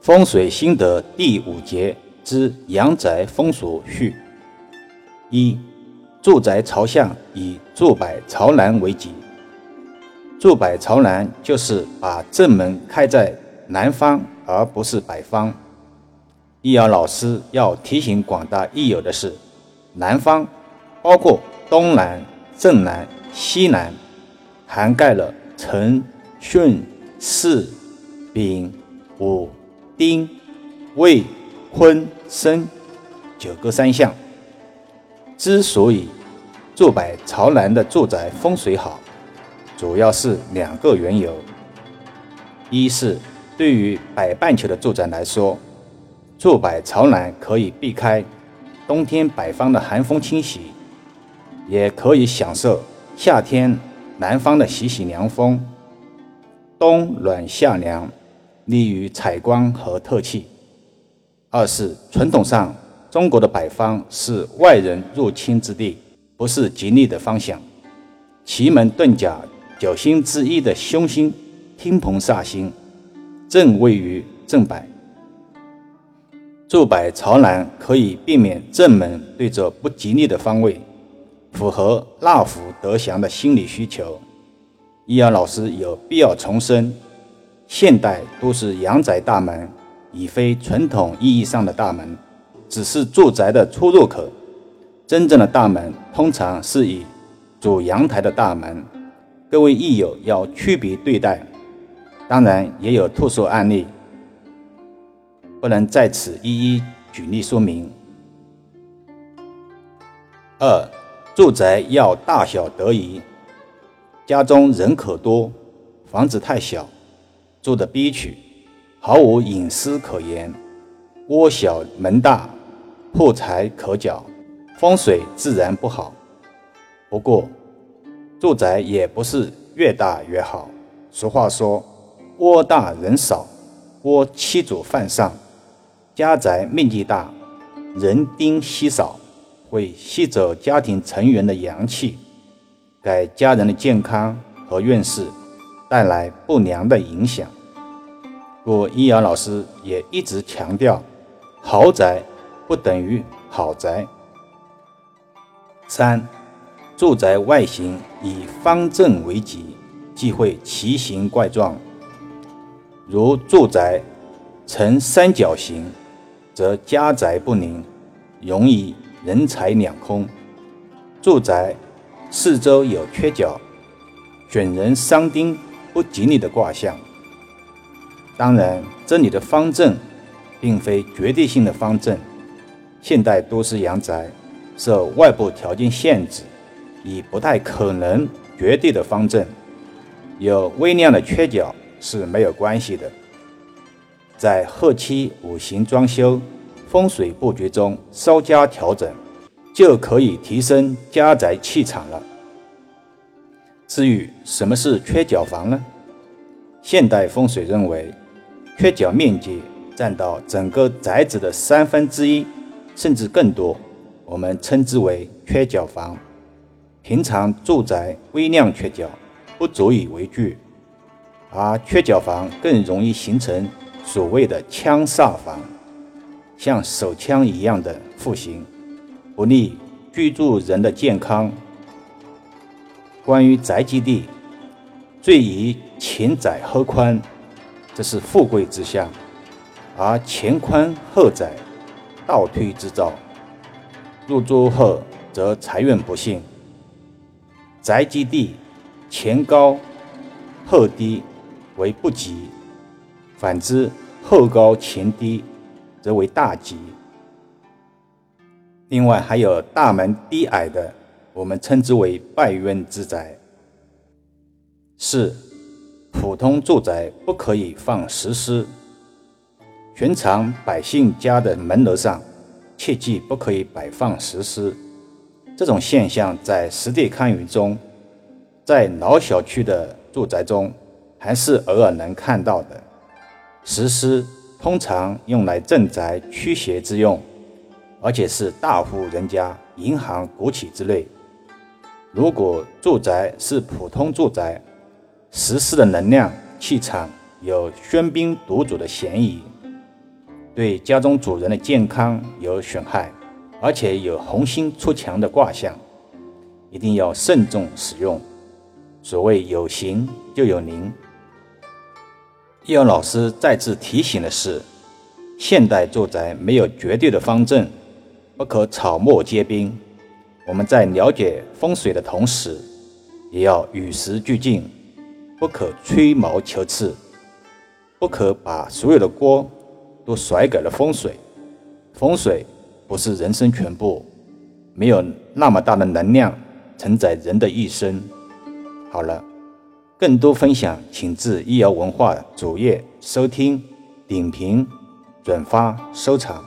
风水心得第五节之阳宅风俗序：一、住宅朝向以坐北朝南为吉。坐北朝南就是把正门开在南方，而不是北方。易遥老师要提醒广大益友的是，南方包括东南、正南、西南，涵盖了辰、巽、巳、丙、午。丁、未、坤、申九个三项，之所以坐北朝南的住宅风水好，主要是两个缘由：一是对于北半球的住宅来说，坐北朝南可以避开冬天北方的寒风侵袭，也可以享受夏天南方的习习凉风，冬暖夏凉。利于采光和透气。二是传统上，中国的北方是外人入侵之地，不是吉利的方向。奇门遁甲九星之一的凶星天蓬煞星，正位于正北。坐北朝南可以避免正门对着不吉利的方位，符合纳福得祥的心理需求。易阳老师有必要重申。现代都是阳宅大门，已非传统意义上的大门，只是住宅的出入口。真正的大门通常是以主阳台的大门。各位益友要区别对待。当然也有特殊案例，不能在此一一举例说明。二，住宅要大小得宜，家中人口多，房子太小。住的憋屈，毫无隐私可言，窝小门大，破财可缴，风水自然不好。不过，住宅也不是越大越好。俗话说：“窝大人少，窝七主犯上。”家宅面积大，人丁稀少，会吸走家庭成员的阳气，给家人的健康和运势。带来不良的影响。故易遥老师也一直强调，豪宅不等于好宅。三，住宅外形以方正为吉，忌讳奇形怪状。如住宅呈三角形，则家宅不宁，容易人财两空；住宅四周有缺角，选人伤丁。不吉利的卦象。当然，这里的方正并非绝对性的方正。现代都市阳宅受外部条件限制，已不太可能绝对的方正，有微量的缺角是没有关系的。在后期五行装修、风水布局中稍加调整，就可以提升家宅气场了。至于什么是缺角房呢？现代风水认为，缺角面积占到整个宅子的三分之一，甚至更多，我们称之为缺角房。平常住宅微量缺角不足以为惧，而缺角房更容易形成所谓的枪煞房，像手枪一样的户型，不利居住人的健康。关于宅基地，最宜前窄后宽，这是富贵之相；而前宽后窄，倒推之兆。入住后则财运不幸。宅基地前高后低为不吉，反之后高前低则为大吉。另外还有大门低矮的。我们称之为败运之宅。四，普通住宅不可以放石狮。寻常百姓家的门楼上，切记不可以摆放石狮。这种现象在实地看舆中，在老小区的住宅中，还是偶尔能看到的。石狮通常用来镇宅驱邪之用，而且是大户人家、银行、国企之类。如果住宅是普通住宅，石狮的能量气场有喧宾夺主的嫌疑，对家中主人的健康有损害，而且有红心出墙的卦象，一定要慎重使用。所谓有形就有灵。叶老师再次提醒的是，现代住宅没有绝对的方正，不可草木皆兵。我们在了解风水的同时，也要与时俱进，不可吹毛求疵，不可把所有的锅都甩给了风水。风水不是人生全部，没有那么大的能量承载人的一生。好了。更多分享，请至易瑶文化主页收听、点评、转发、收藏。